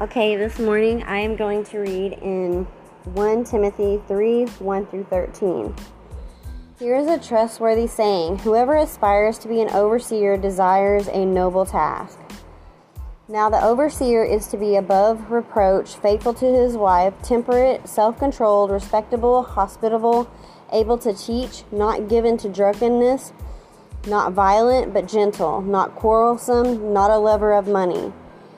Okay, this morning I am going to read in 1 Timothy 3 1 through 13. Here is a trustworthy saying Whoever aspires to be an overseer desires a noble task. Now, the overseer is to be above reproach, faithful to his wife, temperate, self controlled, respectable, hospitable, able to teach, not given to drunkenness, not violent, but gentle, not quarrelsome, not a lover of money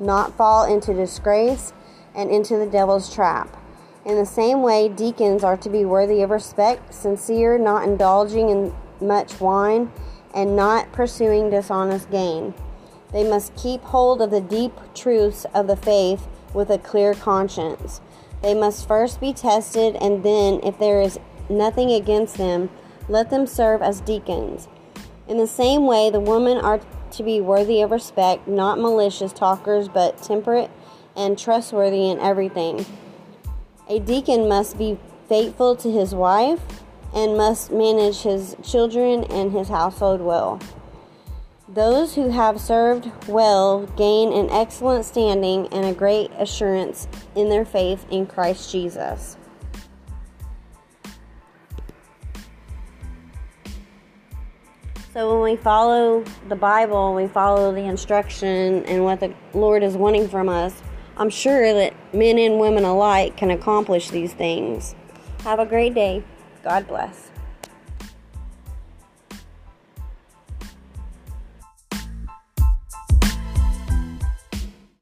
not fall into disgrace and into the devil's trap. In the same way, deacons are to be worthy of respect, sincere, not indulging in much wine, and not pursuing dishonest gain. They must keep hold of the deep truths of the faith with a clear conscience. They must first be tested, and then, if there is nothing against them, let them serve as deacons. In the same way, the women are to be worthy of respect, not malicious talkers, but temperate and trustworthy in everything. A deacon must be faithful to his wife and must manage his children and his household well. Those who have served well gain an excellent standing and a great assurance in their faith in Christ Jesus. So when we follow the Bible, we follow the instruction and what the Lord is wanting from us, I'm sure that men and women alike can accomplish these things. Have a great day. God bless.